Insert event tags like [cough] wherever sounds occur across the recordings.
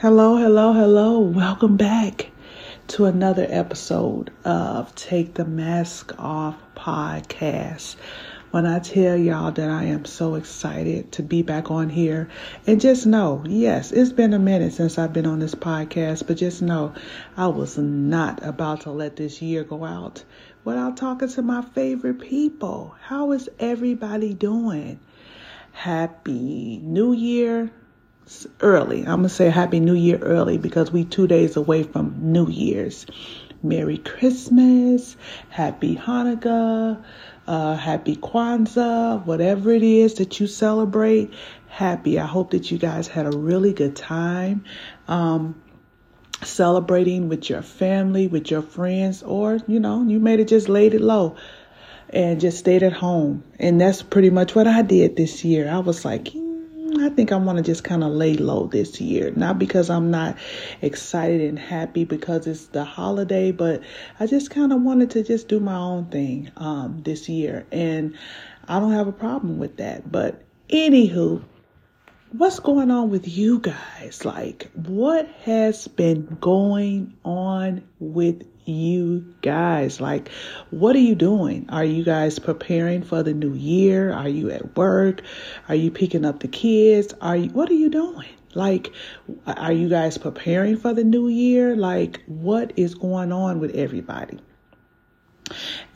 Hello, hello, hello. Welcome back to another episode of Take the Mask Off podcast. When I tell y'all that I am so excited to be back on here, and just know, yes, it's been a minute since I've been on this podcast, but just know I was not about to let this year go out without talking to my favorite people. How is everybody doing? Happy New Year early. I'm going to say Happy New Year early because we two days away from New Year's. Merry Christmas, Happy Hanukkah, uh, Happy Kwanzaa, whatever it is that you celebrate. Happy. I hope that you guys had a really good time. Um, celebrating with your family, with your friends, or you know, you made it just laid it low and just stayed at home. And that's pretty much what I did this year. I was like, I think I want to just kind of lay low this year. Not because I'm not excited and happy because it's the holiday, but I just kind of wanted to just do my own thing um, this year. And I don't have a problem with that. But anywho, what's going on with you guys? Like, what has been going on with you guys? Like, what are you doing? Are you guys preparing for the new year? Are you at work? Are you picking up the kids? Are you, what are you doing? Like, are you guys preparing for the new year? Like, what is going on with everybody?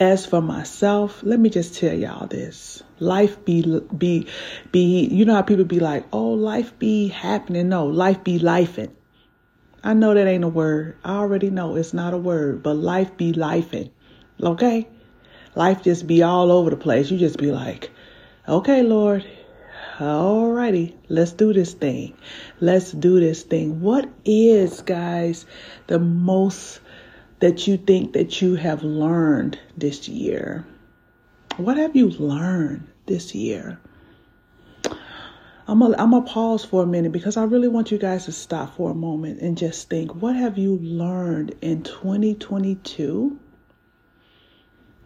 As for myself, let me just tell y'all this. Life be be be you know how people be like, "Oh, life be happening." No, life be lifing. I know that ain't a word. I already know it's not a word, but life be lifing. Okay? Life just be all over the place. You just be like, "Okay, Lord, Alrighty, let's do this thing. Let's do this thing. What is, guys, the most that you think that you have learned this year? What have you learned this year? I'm I'm gonna pause for a minute because I really want you guys to stop for a moment and just think what have you learned in 2022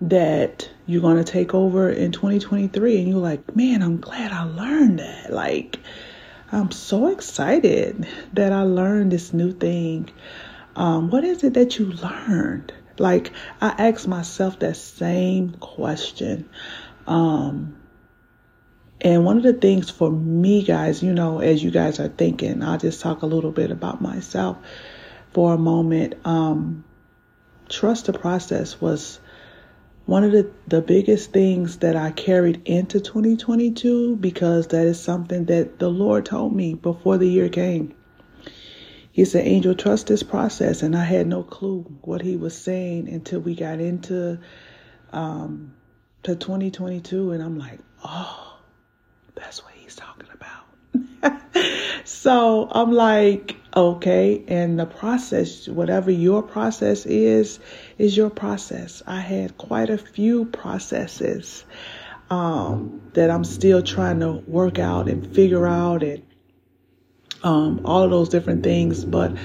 that you're going to take over in 2023 and you're like, "Man, I'm glad I learned that." Like I'm so excited that I learned this new thing um, what is it that you learned? Like I asked myself that same question. Um, and one of the things for me, guys, you know, as you guys are thinking, I'll just talk a little bit about myself for a moment. Um, trust the process was one of the, the biggest things that I carried into 2022 because that is something that the Lord told me before the year came. He said, Angel, trust this process. And I had no clue what he was saying until we got into um, to 2022. And I'm like, oh, that's what he's talking about. [laughs] so I'm like, okay. And the process, whatever your process is, is your process. I had quite a few processes um, that I'm still trying to work out and figure out and um, all of those different things. But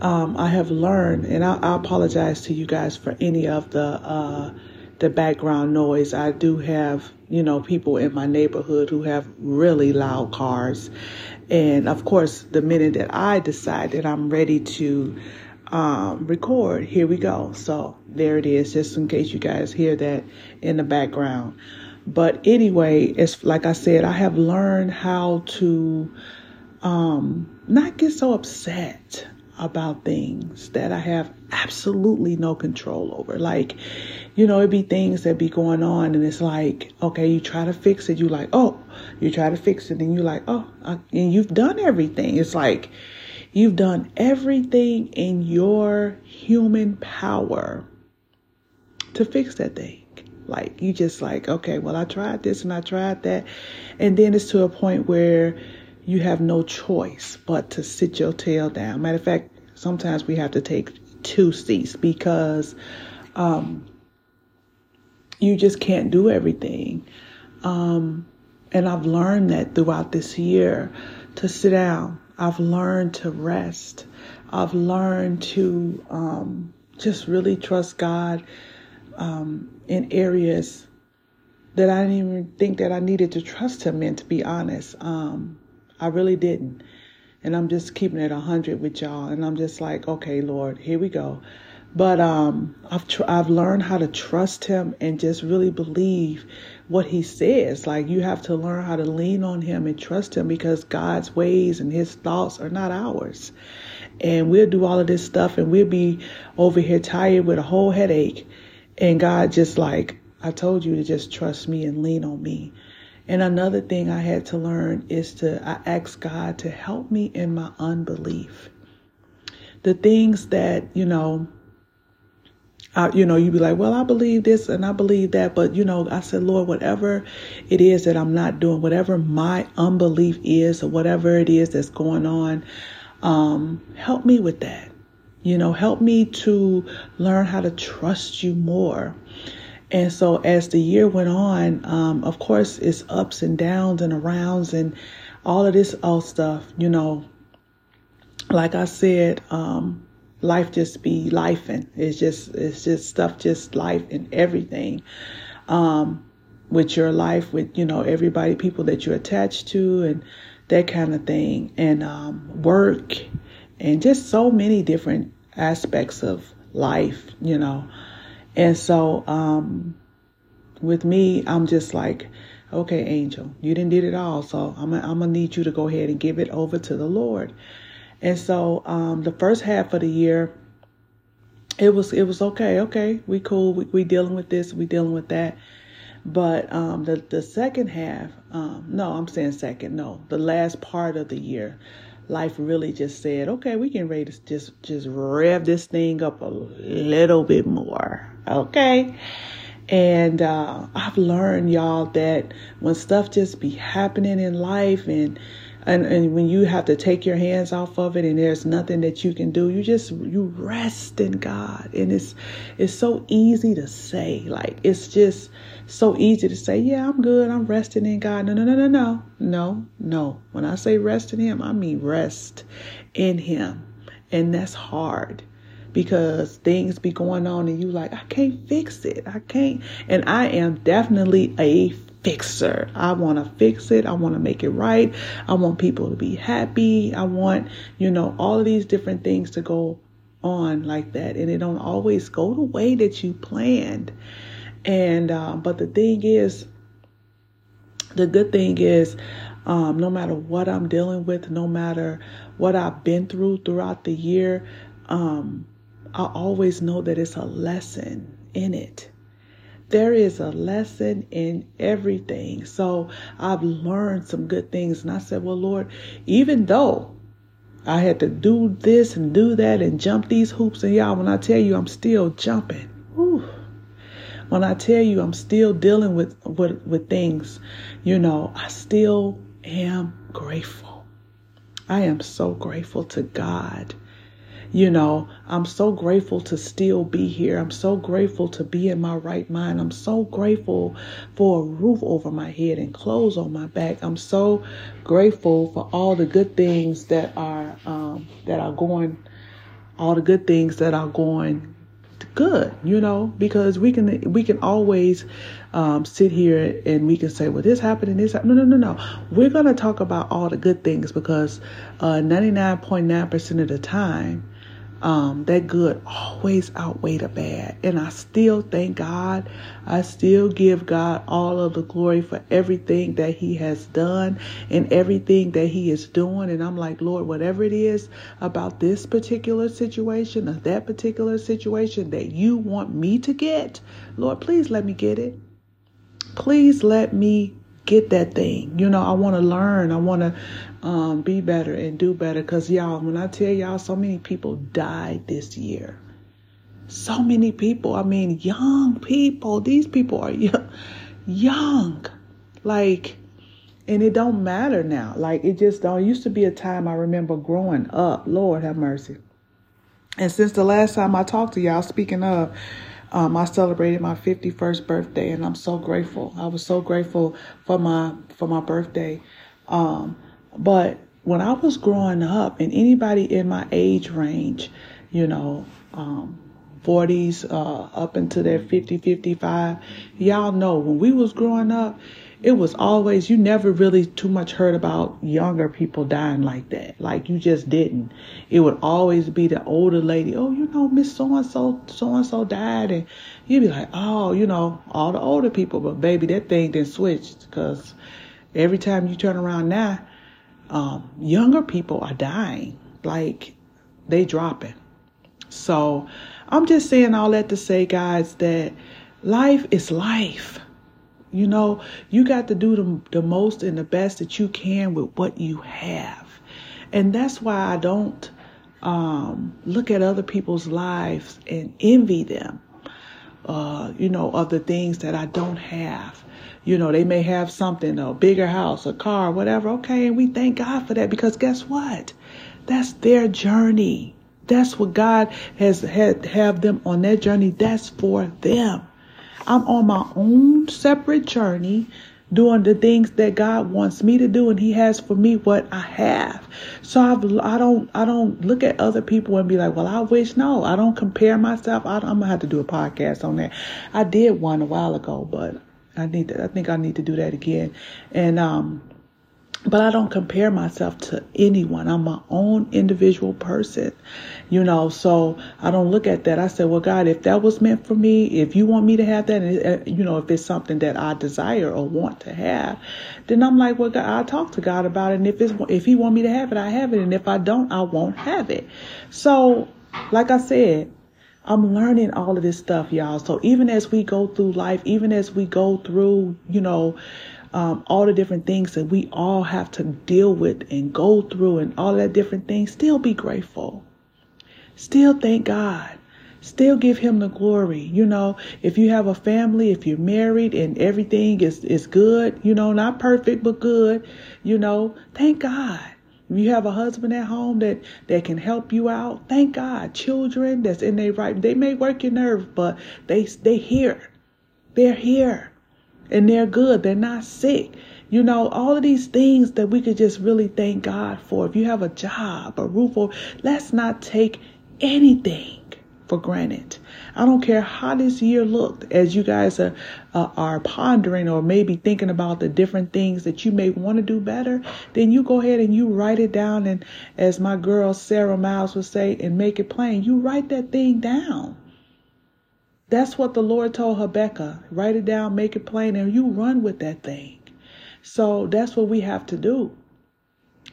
um, I have learned, and I, I, apologize to you guys for any of the uh, the background noise. I do have, you know, people in my neighborhood who have really loud cars, and of course, the minute that I decide that I'm ready to um, record, here we go. So there it is, just in case you guys hear that in the background. But anyway, it's like I said, I have learned how to um, not get so upset about things that I have absolutely no control over. Like, you know, it'd be things that be going on, and it's like, okay, you try to fix it, you like, oh, you try to fix it, and you like, oh, uh, and you've done everything. It's like you've done everything in your human power to fix that thing. Like you just like, okay, well, I tried this and I tried that, and then it's to a point where you have no choice but to sit your tail down. Matter of fact, sometimes we have to take two seats because um, you just can't do everything. Um, and I've learned that throughout this year to sit down. I've learned to rest. I've learned to um, just really trust God um, in areas that I didn't even think that I needed to trust Him in, to be honest. Um, I really didn't. And I'm just keeping it 100 with y'all. And I'm just like, okay, Lord, here we go. But um, I've tr- I've learned how to trust Him and just really believe what He says. Like you have to learn how to lean on Him and trust Him because God's ways and His thoughts are not ours. And we'll do all of this stuff and we'll be over here tired with a whole headache. And God just like, I told you to just trust me and lean on me. And another thing I had to learn is to I ask God to help me in my unbelief. The things that, you know, I, you know, you'd be like, well, I believe this and I believe that. But, you know, I said, Lord, whatever it is that I'm not doing, whatever my unbelief is or whatever it is that's going on, um, help me with that. You know, help me to learn how to trust you more. And so as the year went on, um, of course, it's ups and downs and arounds and all of this old stuff, you know. Like I said, um, life just be life and it's just it's just stuff just life and everything um with your life with you know everybody people that you're attached to and that kind of thing. And um work and just so many different aspects of life you know and so um with me i'm just like okay angel you didn't did it all so i'm I'm gonna need you to go ahead and give it over to the lord and so um, the first half of the year, it was it was okay. Okay, we cool. We, we dealing with this. We dealing with that. But um, the the second half, um, no, I'm saying second. No, the last part of the year, life really just said, okay, we can ready to just just rev this thing up a little bit more. Okay. And uh, I've learned, y'all, that when stuff just be happening in life and and, and when you have to take your hands off of it and there's nothing that you can do you just you rest in god. And it's it's so easy to say like it's just so easy to say yeah i'm good. I'm resting in god. No no no no no. No no. When i say rest in him i mean rest in him. And that's hard because things be going on and you like i can't fix it i can't and i am definitely a fixer. I want to fix it. I want to make it right. I want people to be happy. I want, you know, all of these different things to go on like that. And it don't always go the way that you planned. And, uh, but the thing is, the good thing is, um, no matter what I'm dealing with, no matter what I've been through throughout the year, um, I always know that it's a lesson in it there is a lesson in everything. So I've learned some good things. And I said, Well, Lord, even though I had to do this and do that and jump these hoops, and y'all, when I tell you I'm still jumping, whew, when I tell you I'm still dealing with, with, with things, you know, I still am grateful. I am so grateful to God you know, I'm so grateful to still be here. I'm so grateful to be in my right mind. I'm so grateful for a roof over my head and clothes on my back. I'm so grateful for all the good things that are um, that are going, all the good things that are going good, you know, because we can we can always um, sit here and we can say, well, this happened and this happened. No, no, no, no. We're gonna talk about all the good things because 99.9% uh, of the time, um, that good always outweigh the bad. And I still thank God. I still give God all of the glory for everything that He has done and everything that He is doing. And I'm like, Lord, whatever it is about this particular situation or that particular situation that you want me to get, Lord, please let me get it. Please let me get that thing. You know, I want to learn. I want to um, be better and do better. Because, y'all, when I tell y'all, so many people died this year. So many people. I mean, young people. These people are young. Like, and it don't matter now. Like, it just don't. Used to be a time I remember growing up. Lord have mercy. And since the last time I talked to y'all, speaking of, um, I celebrated my 51st birthday, and I'm so grateful. I was so grateful for my for my birthday. Um, but when I was growing up, and anybody in my age range, you know, um, 40s uh, up into their 50, 55, y'all know when we was growing up, it was always you never really too much heard about younger people dying like that. Like you just didn't. It would always be the older lady. Oh, you know, Miss So and So, so and so died, and you'd be like, oh, you know, all the older people. But baby, that thing didn't switch because every time you turn around now, um, younger people are dying. Like they dropping. So I'm just saying all that to say, guys, that life is life. You know, you got to do the, the most and the best that you can with what you have. And that's why I don't um, look at other people's lives and envy them, uh, you know, of the things that I don't have. You know, they may have something, a bigger house, a car, whatever. Okay, and we thank God for that because guess what? That's their journey. That's what God has had have them on that journey. That's for them. I'm on my own separate journey doing the things that God wants me to do and he has for me what I have. So I've, I don't I don't look at other people and be like, well, I wish no. I don't compare myself. I, am gonna have to do a podcast on that. I did one a while ago, but I need to, I think I need to do that again. And um but I don't compare myself to anyone. I'm my own individual person, you know. So I don't look at that. I said, well, God, if that was meant for me, if you want me to have that, and uh, you know, if it's something that I desire or want to have, then I'm like, well, God, I'll talk to God about it. And if it's if He want me to have it, I have it. And if I don't, I won't have it. So, like I said. I'm learning all of this stuff, y'all. So even as we go through life, even as we go through, you know, um, all the different things that we all have to deal with and go through and all that different things, still be grateful. Still thank God. Still give him the glory. You know, if you have a family, if you're married and everything is, is good, you know, not perfect, but good, you know, thank God. You have a husband at home that, that can help you out, thank God. Children that's in their right, they may work your nerve, but they they here. They're here and they're good. They're not sick. You know, all of these things that we could just really thank God for. If you have a job, a roof over, let's not take anything for granted. I don't care how this year looked as you guys are uh, are pondering or maybe thinking about the different things that you may want to do better, then you go ahead and you write it down and as my girl Sarah Miles would say and make it plain, you write that thing down. That's what the Lord told Habakkuk. Write it down, make it plain, and you run with that thing. So that's what we have to do.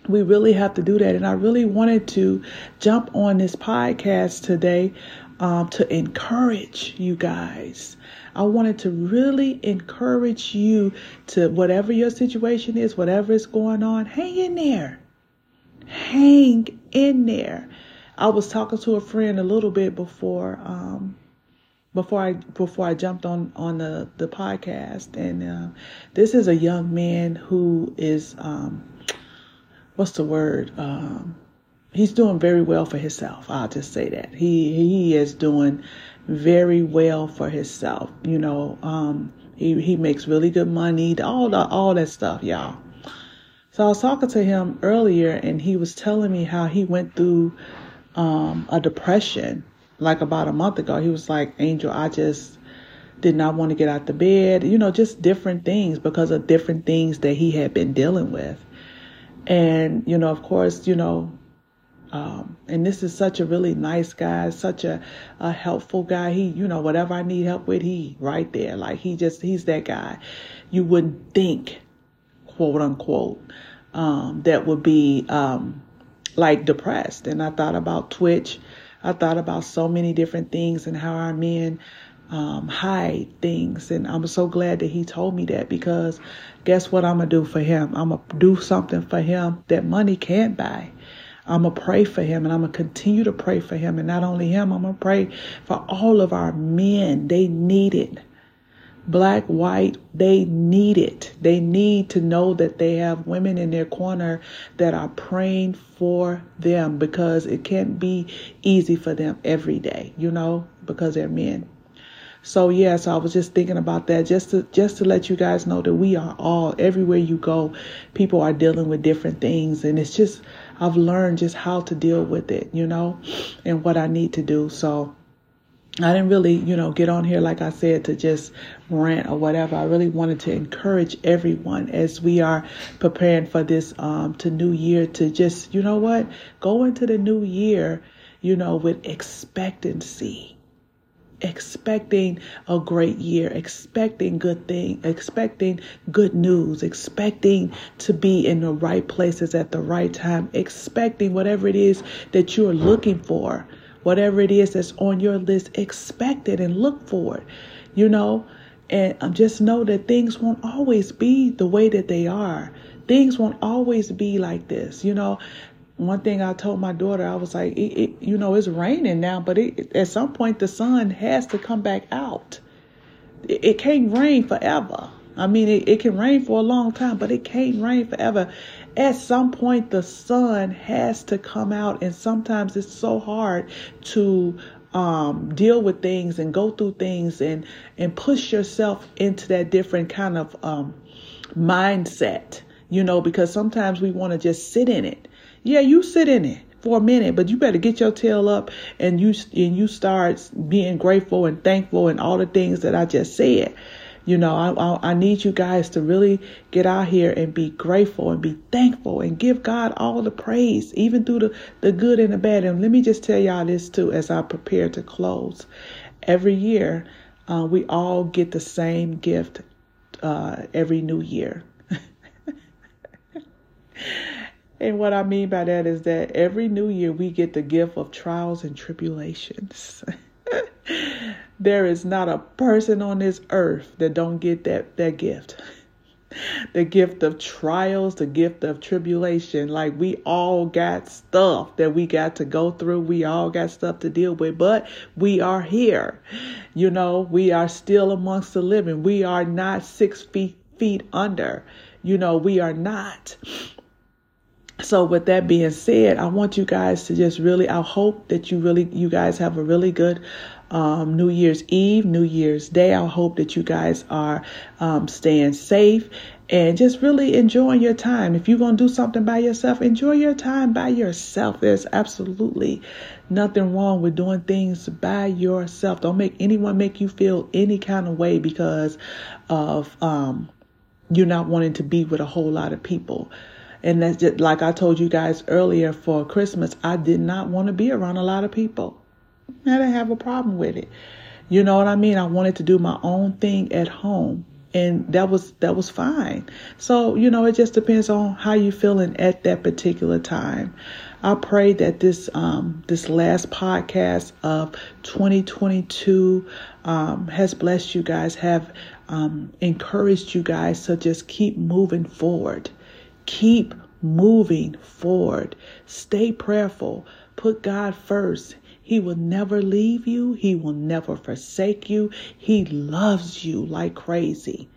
We really have to do that. And I really wanted to jump on this podcast today um, to encourage you guys. I wanted to really encourage you to whatever your situation is, whatever is going on, hang in there. Hang in there. I was talking to a friend a little bit before um, before I before I jumped on on the the podcast, and uh, this is a young man who is um, what's the word? Um, he's doing very well for himself. I'll just say that he he is doing very well for himself. You know, um, he he makes really good money, all the all that stuff, y'all. So I was talking to him earlier, and he was telling me how he went through um, a depression like about a month ago, he was like, Angel, I just did not want to get out the bed, you know, just different things because of different things that he had been dealing with. And, you know, of course, you know, um, and this is such a really nice guy, such a, a helpful guy. He, you know, whatever I need help with, he right there. Like he just, he's that guy. You wouldn't think, quote unquote, um, that would be, um, like depressed. And I thought about Twitch I thought about so many different things and how our men um, hide things. And I'm so glad that he told me that because guess what I'm going to do for him? I'm going to do something for him that money can't buy. I'm going to pray for him and I'm going to continue to pray for him. And not only him, I'm going to pray for all of our men. They need it black, white, they need it. They need to know that they have women in their corner that are praying for them because it can't be easy for them every day, you know, because they're men. So yes, yeah, so I was just thinking about that just to just to let you guys know that we are all everywhere you go, people are dealing with different things and it's just I've learned just how to deal with it, you know, and what I need to do. So I didn't really, you know, get on here, like I said, to just rant or whatever. I really wanted to encourage everyone as we are preparing for this um, to new year to just, you know what, go into the new year, you know, with expectancy expecting a great year, expecting good thing, expecting good news, expecting to be in the right places at the right time, expecting whatever it is that you're looking for. Whatever it is that's on your list, expect it and look for it, you know. And um, just know that things won't always be the way that they are. Things won't always be like this, you know. One thing I told my daughter, I was like, it, it, you know, it's raining now, but it, at some point the sun has to come back out. It, it can't rain forever. I mean, it, can rain for a long time, but it can't rain forever at some point the sun has to come out and sometimes it's so hard to um, deal with things and go through things and and push yourself into that different kind of um, mindset you know because sometimes we want to just sit in it yeah you sit in it for a minute, but you better get your tail up and you and you start being grateful and thankful and all the things that I just said. You know, I, I, I need you guys to really get out here and be grateful and be thankful and give God all the praise, even through the, the good and the bad. And let me just tell y'all this too as I prepare to close. Every year, uh, we all get the same gift uh, every new year. [laughs] and what I mean by that is that every new year we get the gift of trials and tribulations. [laughs] There is not a person on this earth that don't get that, that gift. [laughs] the gift of trials, the gift of tribulation. Like we all got stuff that we got to go through. We all got stuff to deal with, but we are here. You know, we are still amongst the living. We are not six feet feet under. You know, we are not. So with that being said, I want you guys to just really I hope that you really you guys have a really good um, New Year's Eve, New Year's Day. I hope that you guys are um, staying safe and just really enjoying your time. If you're going to do something by yourself, enjoy your time by yourself. There's absolutely nothing wrong with doing things by yourself. Don't make anyone make you feel any kind of way because of um, you not wanting to be with a whole lot of people. And that's just like I told you guys earlier for Christmas, I did not want to be around a lot of people. I didn't have a problem with it. You know what I mean? I wanted to do my own thing at home and that was that was fine. So, you know, it just depends on how you're feeling at that particular time. I pray that this um, this last podcast of 2022 um, has blessed you guys, have um, encouraged you guys to just keep moving forward. Keep moving forward. Stay prayerful. Put God first. He will never leave you. He will never forsake you. He loves you like crazy.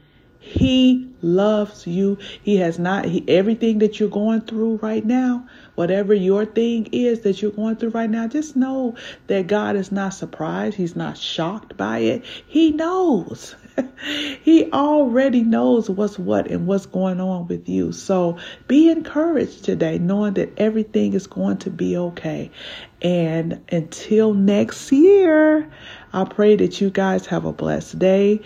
He loves you. He has not, he, everything that you're going through right now, whatever your thing is that you're going through right now, just know that God is not surprised. He's not shocked by it. He knows. [laughs] he already knows what's what and what's going on with you. So be encouraged today, knowing that everything is going to be okay. And until next year, I pray that you guys have a blessed day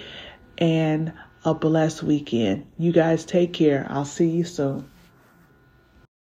and a blessed weekend. You guys take care. I'll see you soon.